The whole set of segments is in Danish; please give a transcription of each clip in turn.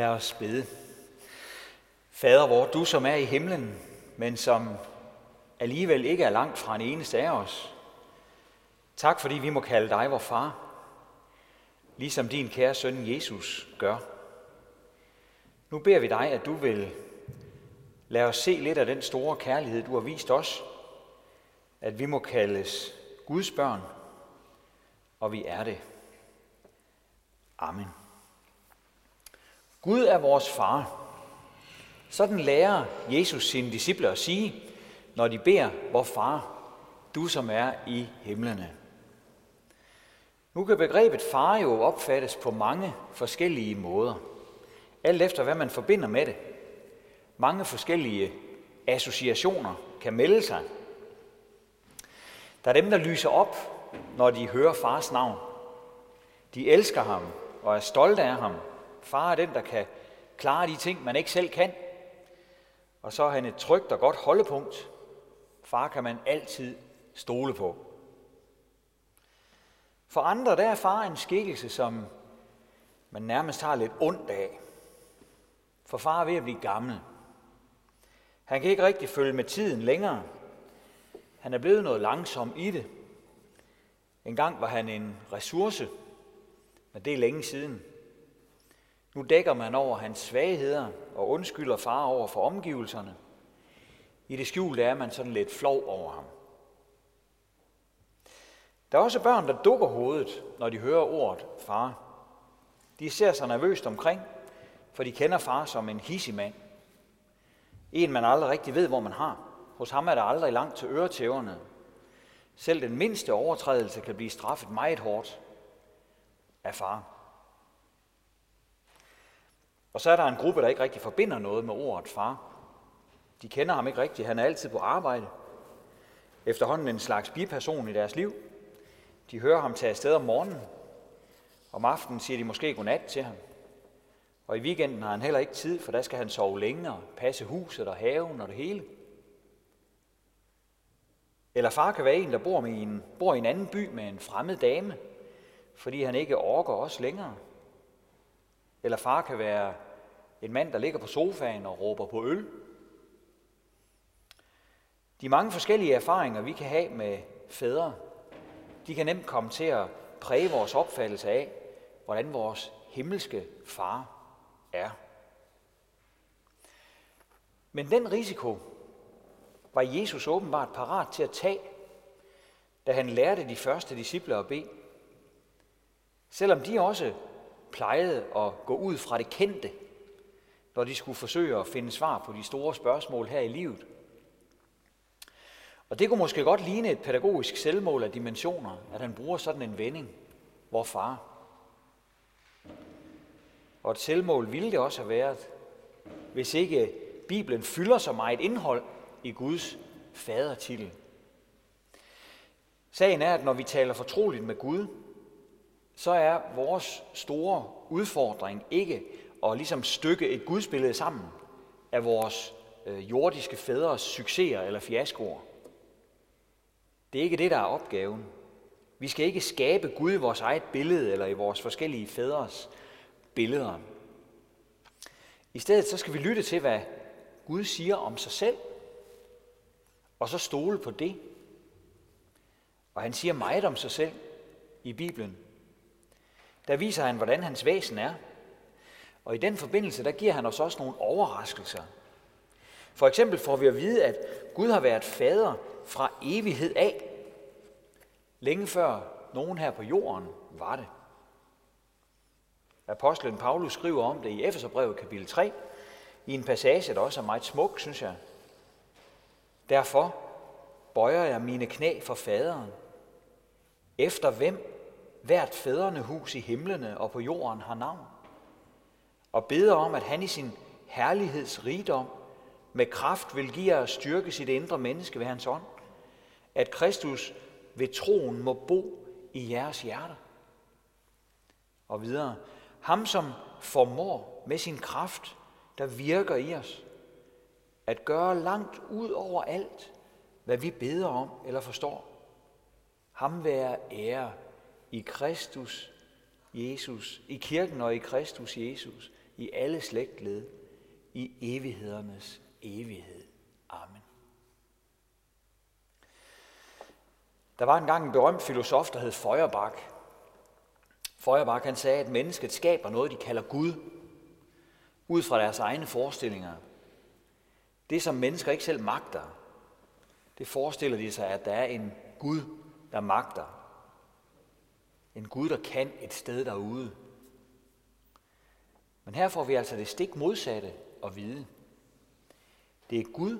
Lad os bede. Fader vor, du som er i himlen, men som alligevel ikke er langt fra en eneste af os. Tak fordi vi må kalde dig vor far, ligesom din kære søn Jesus gør. Nu beder vi dig, at du vil lade os se lidt af den store kærlighed, du har vist os, at vi må kaldes Guds børn, og vi er det. Amen. Gud er vores far. Sådan lærer Jesus sine disciple at sige, når de beder, vor far, du som er i himlene. Nu kan begrebet far jo opfattes på mange forskellige måder, alt efter hvad man forbinder med det. Mange forskellige associationer kan melde sig. Der er dem, der lyser op, når de hører fars navn. De elsker ham og er stolte af ham. Far er den, der kan klare de ting, man ikke selv kan. Og så er han et trygt og godt holdepunkt. Far kan man altid stole på. For andre der er far en skikkelse, som man nærmest har lidt ondt af. For far er ved at blive gammel. Han kan ikke rigtig følge med tiden længere. Han er blevet noget langsom i det. En gang var han en ressource, men det er længe siden. Nu dækker man over hans svagheder og undskylder far over for omgivelserne. I det skjulte er man sådan lidt flov over ham. Der er også børn, der dukker hovedet, når de hører ordet far. De ser sig nervøst omkring, for de kender far som en hissig mand. En, man aldrig rigtig ved, hvor man har. Hos ham er der aldrig langt til øretæverne. Selv den mindste overtrædelse kan blive straffet meget hårdt af far. Og så er der en gruppe, der ikke rigtig forbinder noget med ordet far. De kender ham ikke rigtigt. Han er altid på arbejde. Efterhånden en slags biperson i deres liv. De hører ham tage afsted om morgenen. Om aftenen siger de måske godnat til ham. Og i weekenden har han heller ikke tid, for der skal han sove længere, passe huset og haven og det hele. Eller far kan være en, der bor, med en, bor i en anden by med en fremmed dame, fordi han ikke orker os længere. Eller far kan være en mand, der ligger på sofaen og råber på øl. De mange forskellige erfaringer, vi kan have med fædre, de kan nemt komme til at præge vores opfattelse af, hvordan vores himmelske far er. Men den risiko var Jesus åbenbart parat til at tage, da han lærte de første disciple at bede. Selvom de også plejede at gå ud fra det kendte, når de skulle forsøge at finde svar på de store spørgsmål her i livet. Og det kunne måske godt ligne et pædagogisk selvmål af dimensioner, at han bruger sådan en vending, hvor far. Og et selvmål ville det også have været, hvis ikke Bibelen fylder så meget indhold i Guds fadertitel. Sagen er, at når vi taler fortroligt med Gud, så er vores store udfordring ikke at ligesom stykke et gudsbillede sammen af vores øh, jordiske fædres succeser eller fiaskoer. Det er ikke det, der er opgaven. Vi skal ikke skabe Gud i vores eget billede eller i vores forskellige fædres billeder. I stedet så skal vi lytte til, hvad Gud siger om sig selv, og så stole på det. Og han siger meget om sig selv i Bibelen der viser han, hvordan hans væsen er. Og i den forbindelse, der giver han os også nogle overraskelser. For eksempel får vi at vide, at Gud har været fader fra evighed af. Længe før nogen her på jorden var det. Apostlen Paulus skriver om det i Efeserbrevet kapitel 3, i en passage, der også er meget smuk, synes jeg. Derfor bøjer jeg mine knæ for faderen, efter hvem hvert fædrene hus i himlene og på jorden har navn, og beder om, at han i sin herlighedsrigdom med kraft vil give jer styrke sit indre menneske ved hans ånd, at Kristus ved troen må bo i jeres hjerter. Og videre, ham som formår med sin kraft, der virker i os, at gøre langt ud over alt, hvad vi beder om eller forstår. Ham være ære i Kristus Jesus, i kirken og i Kristus Jesus, i alle slægtled, i evighedernes evighed. Amen. Der var engang en berømt filosof, der hed Feuerbach. Feuerbach han sagde, at mennesket skaber noget, de kalder Gud, ud fra deres egne forestillinger. Det, som mennesker ikke selv magter, det forestiller de sig, at der er en Gud, der magter. En Gud, der kan et sted derude. Men her får vi altså det stik modsatte at vide. Det er Gud,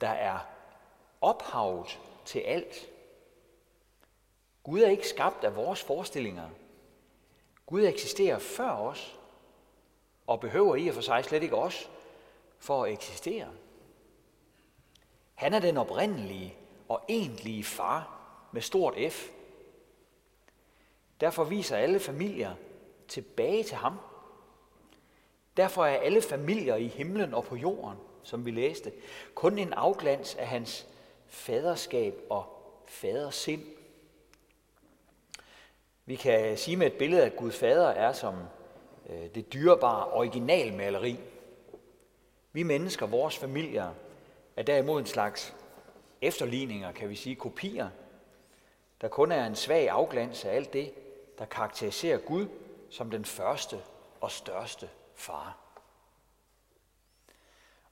der er ophavet til alt. Gud er ikke skabt af vores forestillinger. Gud eksisterer før os, og behøver i og for sig slet ikke os for at eksistere. Han er den oprindelige og egentlige far med stort F. Derfor viser alle familier tilbage til ham. Derfor er alle familier i himlen og på jorden, som vi læste, kun en afglans af hans faderskab og fadersind. Vi kan sige med et billede, at Gud fader er som øh, det dyrebare originalmaleri. Vi mennesker, vores familier, er derimod en slags efterligninger, kan vi sige, kopier, der kun er en svag afglans af alt det, der karakteriserer Gud som den første og største far.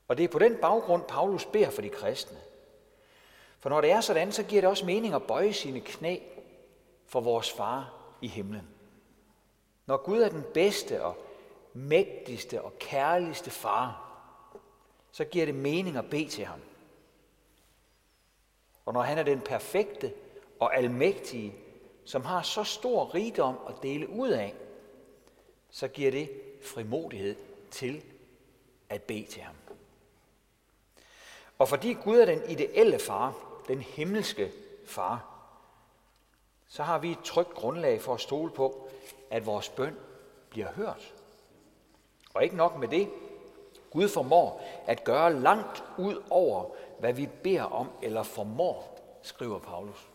Og det er på den baggrund, Paulus beder for de kristne. For når det er sådan, så giver det også mening at bøje sine knæ for vores far i himlen. Når Gud er den bedste og mægtigste og kærligste far, så giver det mening at bede til ham. Og når han er den perfekte og almægtige, som har så stor rigdom at dele ud af, så giver det frimodighed til at bede til ham. Og fordi Gud er den ideelle far, den himmelske far, så har vi et trygt grundlag for at stole på, at vores bøn bliver hørt. Og ikke nok med det. Gud formår at gøre langt ud over, hvad vi beder om eller formår, skriver Paulus.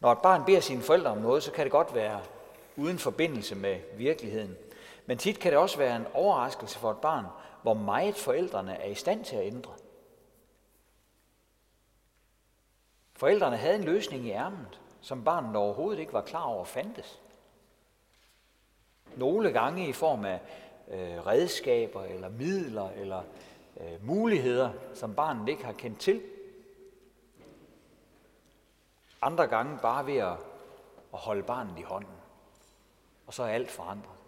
Når et barn beder sine forældre om noget, så kan det godt være uden forbindelse med virkeligheden. Men tit kan det også være en overraskelse for et barn, hvor meget forældrene er i stand til at ændre. Forældrene havde en løsning i ærmet, som barnet overhovedet ikke var klar over fandtes. Nogle gange i form af øh, redskaber eller midler eller øh, muligheder, som barnet ikke har kendt til. Andre gange bare ved at, at holde barnet i hånden. Og så er alt forandret.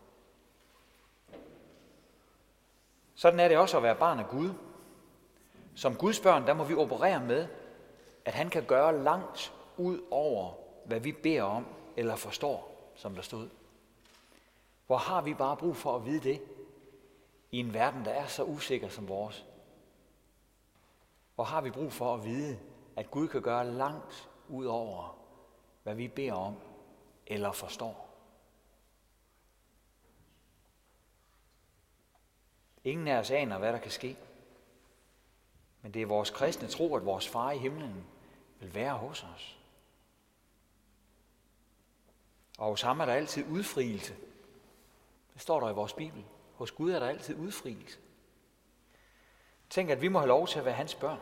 Sådan er det også at være barn af Gud. Som Guds børn, der må vi operere med, at han kan gøre langt ud over, hvad vi beder om eller forstår, som der stod. Hvor har vi bare brug for at vide det i en verden, der er så usikker som vores? Hvor har vi brug for at vide, at Gud kan gøre langt ud over, hvad vi beder om eller forstår? Ingen af os aner, hvad der kan ske. Men det er vores kristne tro, at vores far i himlen vil være hos os. Og hos ham er der altid udfrielse. Det står der i vores Bibel. Hos Gud er der altid udfrielse. Tænk, at vi må have lov til at være hans børn.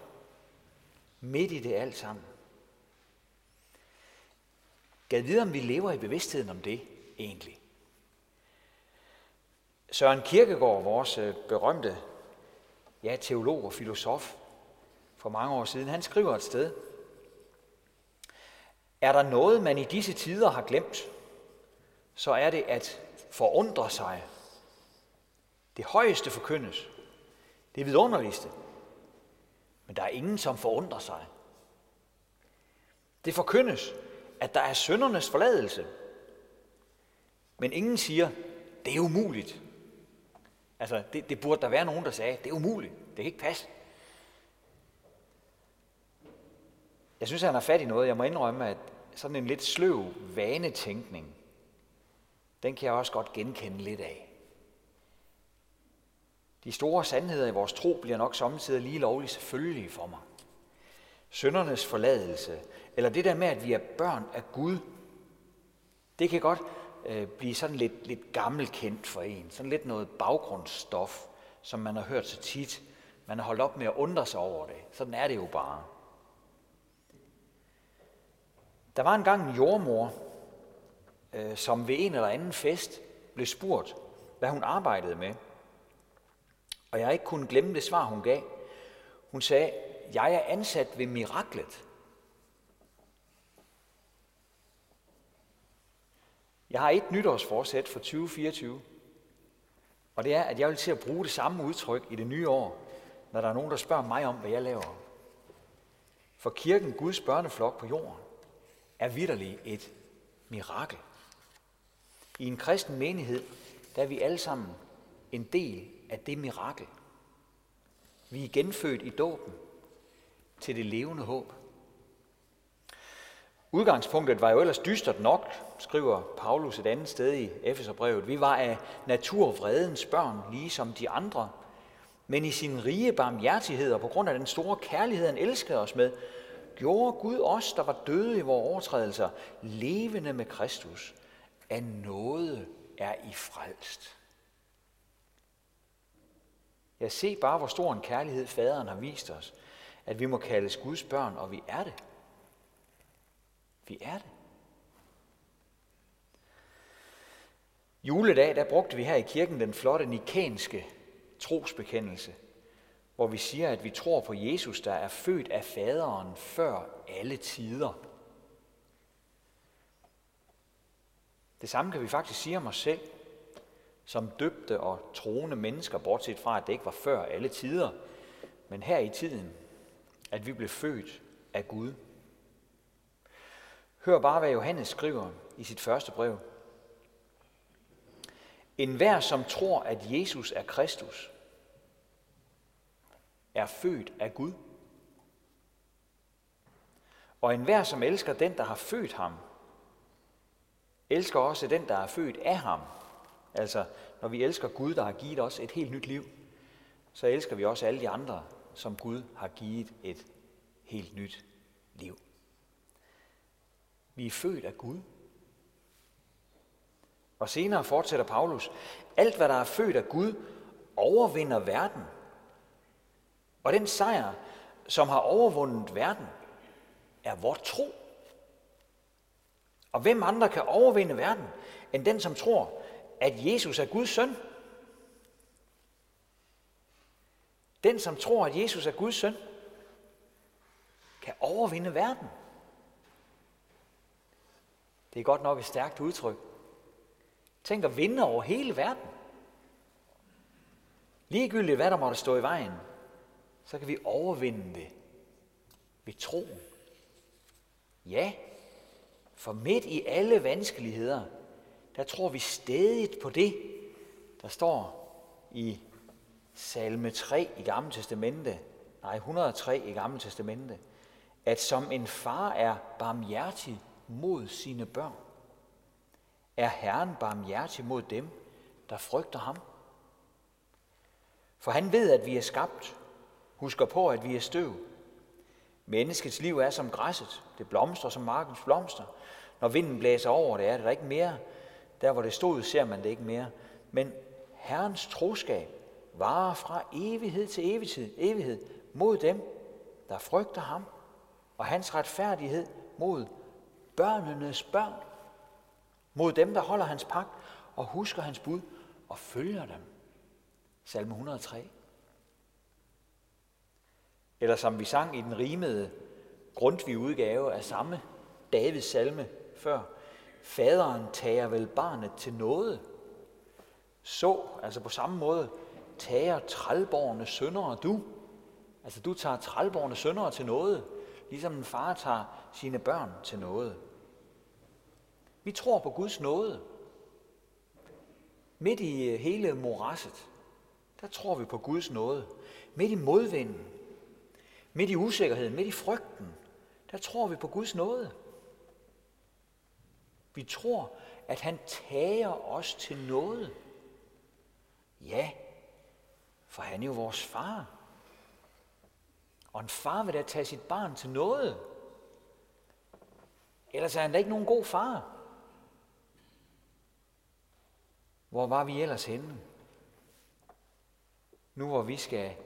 Midt i det alt sammen. Gad vide, om vi lever i bevidstheden om det egentlig. Søren Kierkegaard, vores øh, berømte ja, teolog og filosof for mange år siden, han skriver et sted, er der noget, man i disse tider har glemt, så er det at forundre sig. Det højeste forkyndes. Det vidunderligste. Men der er ingen, som forundrer sig. Det forkyndes, at der er søndernes forladelse. Men ingen siger, det er umuligt. Altså, det, det burde der være nogen, der sagde, det er umuligt. Det kan ikke passe. Jeg synes, han har fat i noget. Jeg må indrømme, at sådan en lidt sløv vanetænkning, den kan jeg også godt genkende lidt af. De store sandheder i vores tro bliver nok samtidig lige lovligt selvfølgelige for mig. Søndernes forladelse, eller det der med, at vi er børn af Gud, det kan godt øh, blive sådan lidt, lidt gammelkendt for en. Sådan lidt noget baggrundsstof, som man har hørt så tit. Man har holdt op med at undre sig over det. Sådan er det jo bare. Der var engang en jordmor, øh, som ved en eller anden fest blev spurgt, hvad hun arbejdede med. Og jeg ikke kunne glemme det svar, hun gav. Hun sagde, jeg er ansat ved miraklet. Jeg har et nytårsforsæt for 2024, og det er, at jeg vil til at bruge det samme udtryk i det nye år, når der er nogen, der spørger mig om, hvad jeg laver. For kirken, Guds børneflok på jorden, er vidderlig et mirakel. I en kristen menighed, der er vi alle sammen en del af det mirakel. Vi er genfødt i dåben til det levende håb. Udgangspunktet var jo ellers dystert nok, skriver Paulus et andet sted i Efeserbrevet. Vi var af naturvredens børn, ligesom de andre. Men i sin rige barmhjertighed og på grund af den store kærlighed, han elskede os med, gjorde Gud os, der var døde i vores overtrædelser, levende med Kristus. Af noget er I frelst. Jeg ser bare, hvor stor en kærlighed faderen har vist os, at vi må kaldes Guds børn, og vi er det. Vi er det. Juledag, der brugte vi her i kirken den flotte nikanske trosbekendelse, hvor vi siger, at vi tror på Jesus, der er født af faderen før alle tider. Det samme kan vi faktisk sige om os selv, som døbte og troende mennesker, bortset fra, at det ikke var før alle tider, men her i tiden, at vi blev født af Gud. Hør bare, hvad Johannes skriver i sit første brev. En hver, som tror, at Jesus er Kristus, er født af Gud. Og enhver, som elsker den, der har født ham, elsker også den, der er født af ham. Altså, når vi elsker Gud, der har givet os et helt nyt liv, så elsker vi også alle de andre, som Gud har givet et helt nyt liv. Vi er født af Gud. Og senere fortsætter Paulus, alt hvad der er født af Gud, overvinder verden. Og den sejr, som har overvundet verden, er vores tro. Og hvem andre kan overvinde verden, end den, som tror, at Jesus er Guds søn? Den, som tror, at Jesus er Guds søn, kan overvinde verden. Det er godt nok et stærkt udtryk. Tænk at vinde over hele verden. Ligegyldigt hvad der måtte stå i vejen, så kan vi overvinde det ved troen. Ja, for midt i alle vanskeligheder, der tror vi stadig på det, der står i salme 3 i Gamle Testamente, nej 103 i Gamle Testamente, at som en far er barmhjertig mod sine børn, er Herren barmhjertig mod dem, der frygter ham. For han ved, at vi er skabt, husker på, at vi er støv. Menneskets liv er som græsset, det blomstrer som markens blomster. Når vinden blæser over det, er det der ikke mere. Der, hvor det stod, ser man det ikke mere. Men Herrens troskab varer fra evighed til evighed, evighed mod dem, der frygter ham, og hans retfærdighed mod børnenes børn, mod dem, der holder hans pagt og husker hans bud og følger dem. Salme 103. Eller som vi sang i den rimede grundtvige udgave af samme Davids salme før. Faderen tager vel barnet til noget. Så, altså på samme måde, tager trælborgne søndere du. Altså du tager trælborgne søndere til noget, ligesom en far tager sine børn til noget. Vi tror på Guds nåde. Midt i øh, hele morasset, der tror vi på Guds nåde. Midt i modvinden, midt i usikkerheden, midt i frygten, der tror vi på Guds nåde. Vi tror, at han tager os til noget. Ja, for han er jo vores far. Og en far vil da tage sit barn til noget. Ellers er han da ikke nogen god far. Hvor var vi ellers henne? Nu hvor vi skal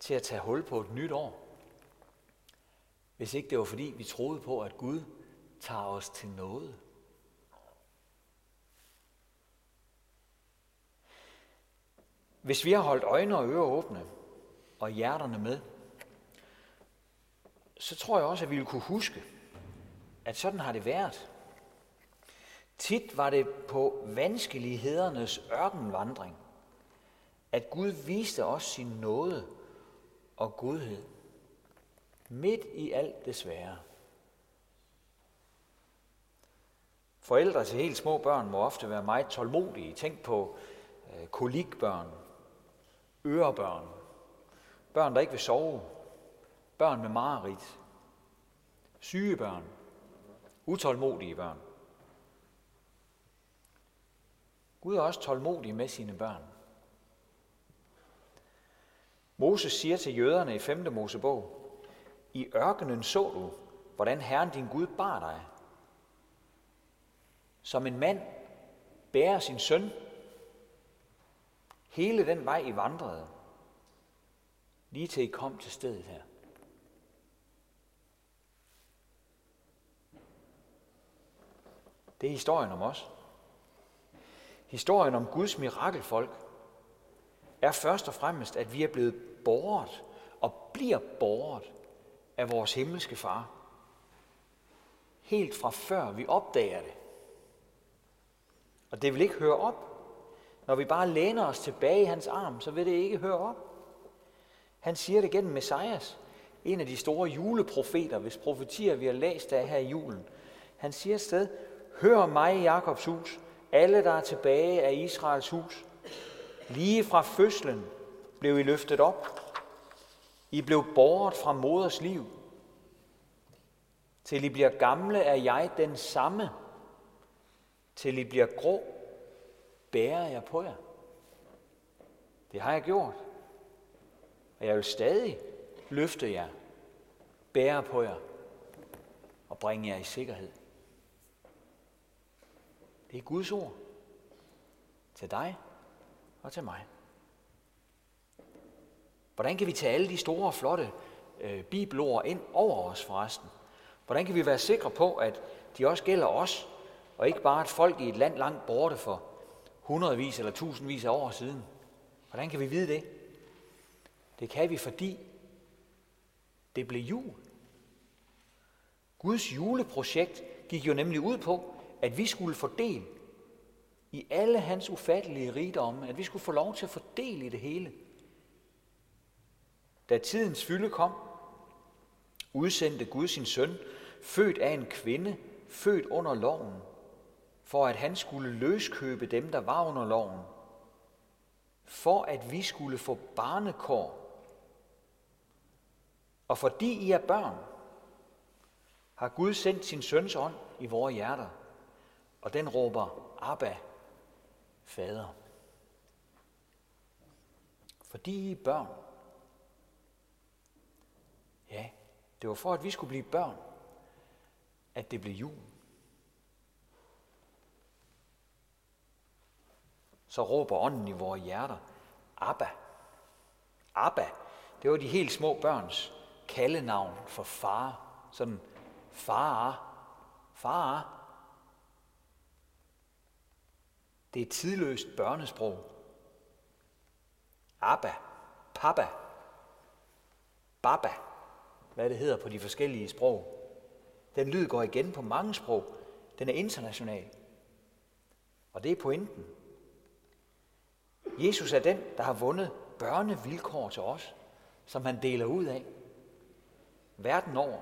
til at tage hul på et nyt år. Hvis ikke det var fordi, vi troede på, at Gud tager os til noget. Hvis vi har holdt øjne og ører åbne, og hjerterne med, så tror jeg også, at vi vil kunne huske, at sådan har det været. Tit var det på vanskelighedernes ørkenvandring, at Gud viste os sin nåde og godhed. Midt i alt det svære. Forældre til helt små børn må ofte være meget tålmodige. Tænk på øh, kolikbørn, ørebørn, børn, der ikke vil sove, børn med mareridt, syge børn, utålmodige børn. Gud er også tålmodig med sine børn. Moses siger til jøderne i 5. Mosebog, i ørkenen så du, hvordan Herren din Gud bar dig. Som en mand bærer sin søn hele den vej I vandrede, lige til I kom til stedet her. Det er historien om os. Historien om Guds mirakelfolk er først og fremmest, at vi er blevet borget og bliver borget af vores himmelske far. Helt fra før vi opdager det. Og det vil ikke høre op. Når vi bare læner os tilbage i hans arm, så vil det ikke høre op. Han siger det gennem Messias, en af de store juleprofeter, hvis profetier vi har læst af her i julen. Han siger et sted, hør mig, Jakobs hus, alle der er tilbage af Israels hus. Lige fra fødslen blev I løftet op. I blev båret fra moders liv. Til I bliver gamle, er jeg den samme. Til I bliver grå, bærer jeg på jer. Det har jeg gjort. Og jeg vil stadig løfte jer, bære på jer og bringe jer i sikkerhed. Det er Guds ord til dig og til mig. Hvordan kan vi tage alle de store, flotte øh, bibelord ind over os forresten? Hvordan kan vi være sikre på, at de også gælder os, og ikke bare et folk i et land langt borte for hundredvis eller tusindvis af år siden? Hvordan kan vi vide det? Det kan vi, fordi det blev jul. Guds juleprojekt gik jo nemlig ud på, at vi skulle få del i alle hans ufattelige rigdomme, at vi skulle få lov til at få del i det hele. Da tidens fylde kom, udsendte Gud sin søn, født af en kvinde, født under loven, for at han skulle løskøbe dem, der var under loven, for at vi skulle få barnekår. Og fordi I er børn, har Gud sendt sin søns ånd i vores hjerter, og den råber, Abba, fader. Fordi I er børn. Ja, det var for, at vi skulle blive børn, at det blev jul. Så råber ånden i vores hjerter, Abba. Abba, det var de helt små børns kaldenavn for far. Sådan far, far. Det er et tidløst børnesprog. Abba, papa, baba, hvad det hedder på de forskellige sprog. Den lyd går igen på mange sprog. Den er international. Og det er pointen. Jesus er den, der har vundet børnevilkår til os, som han deler ud af. Verden over.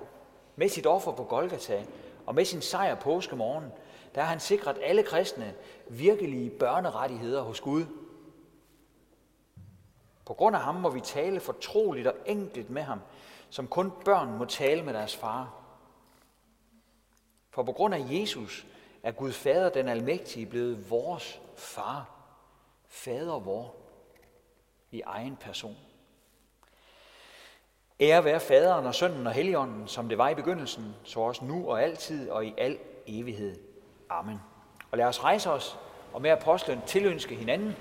Med sit offer på Golgata og med sin sejr påskemorgen, der har han sikret alle kristne virkelige børnerettigheder hos Gud. På grund af ham må vi tale fortroligt og enkelt med ham, som kun børn må tale med deres far. For på grund af Jesus er Gud Fader den Almægtige blevet vores far fader vor i egen person. Ære være faderen og sønnen og helligånden, som det var i begyndelsen, så også nu og altid og i al evighed. Amen. Og lad os rejse os og med apostlen tilønske hinanden,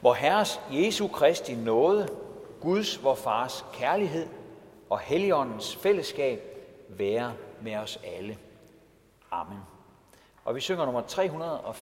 hvor Herres Jesu Kristi nåde, Guds vor Fars kærlighed og Helligåndens fællesskab være med os alle. Amen. Og vi synger nummer 304.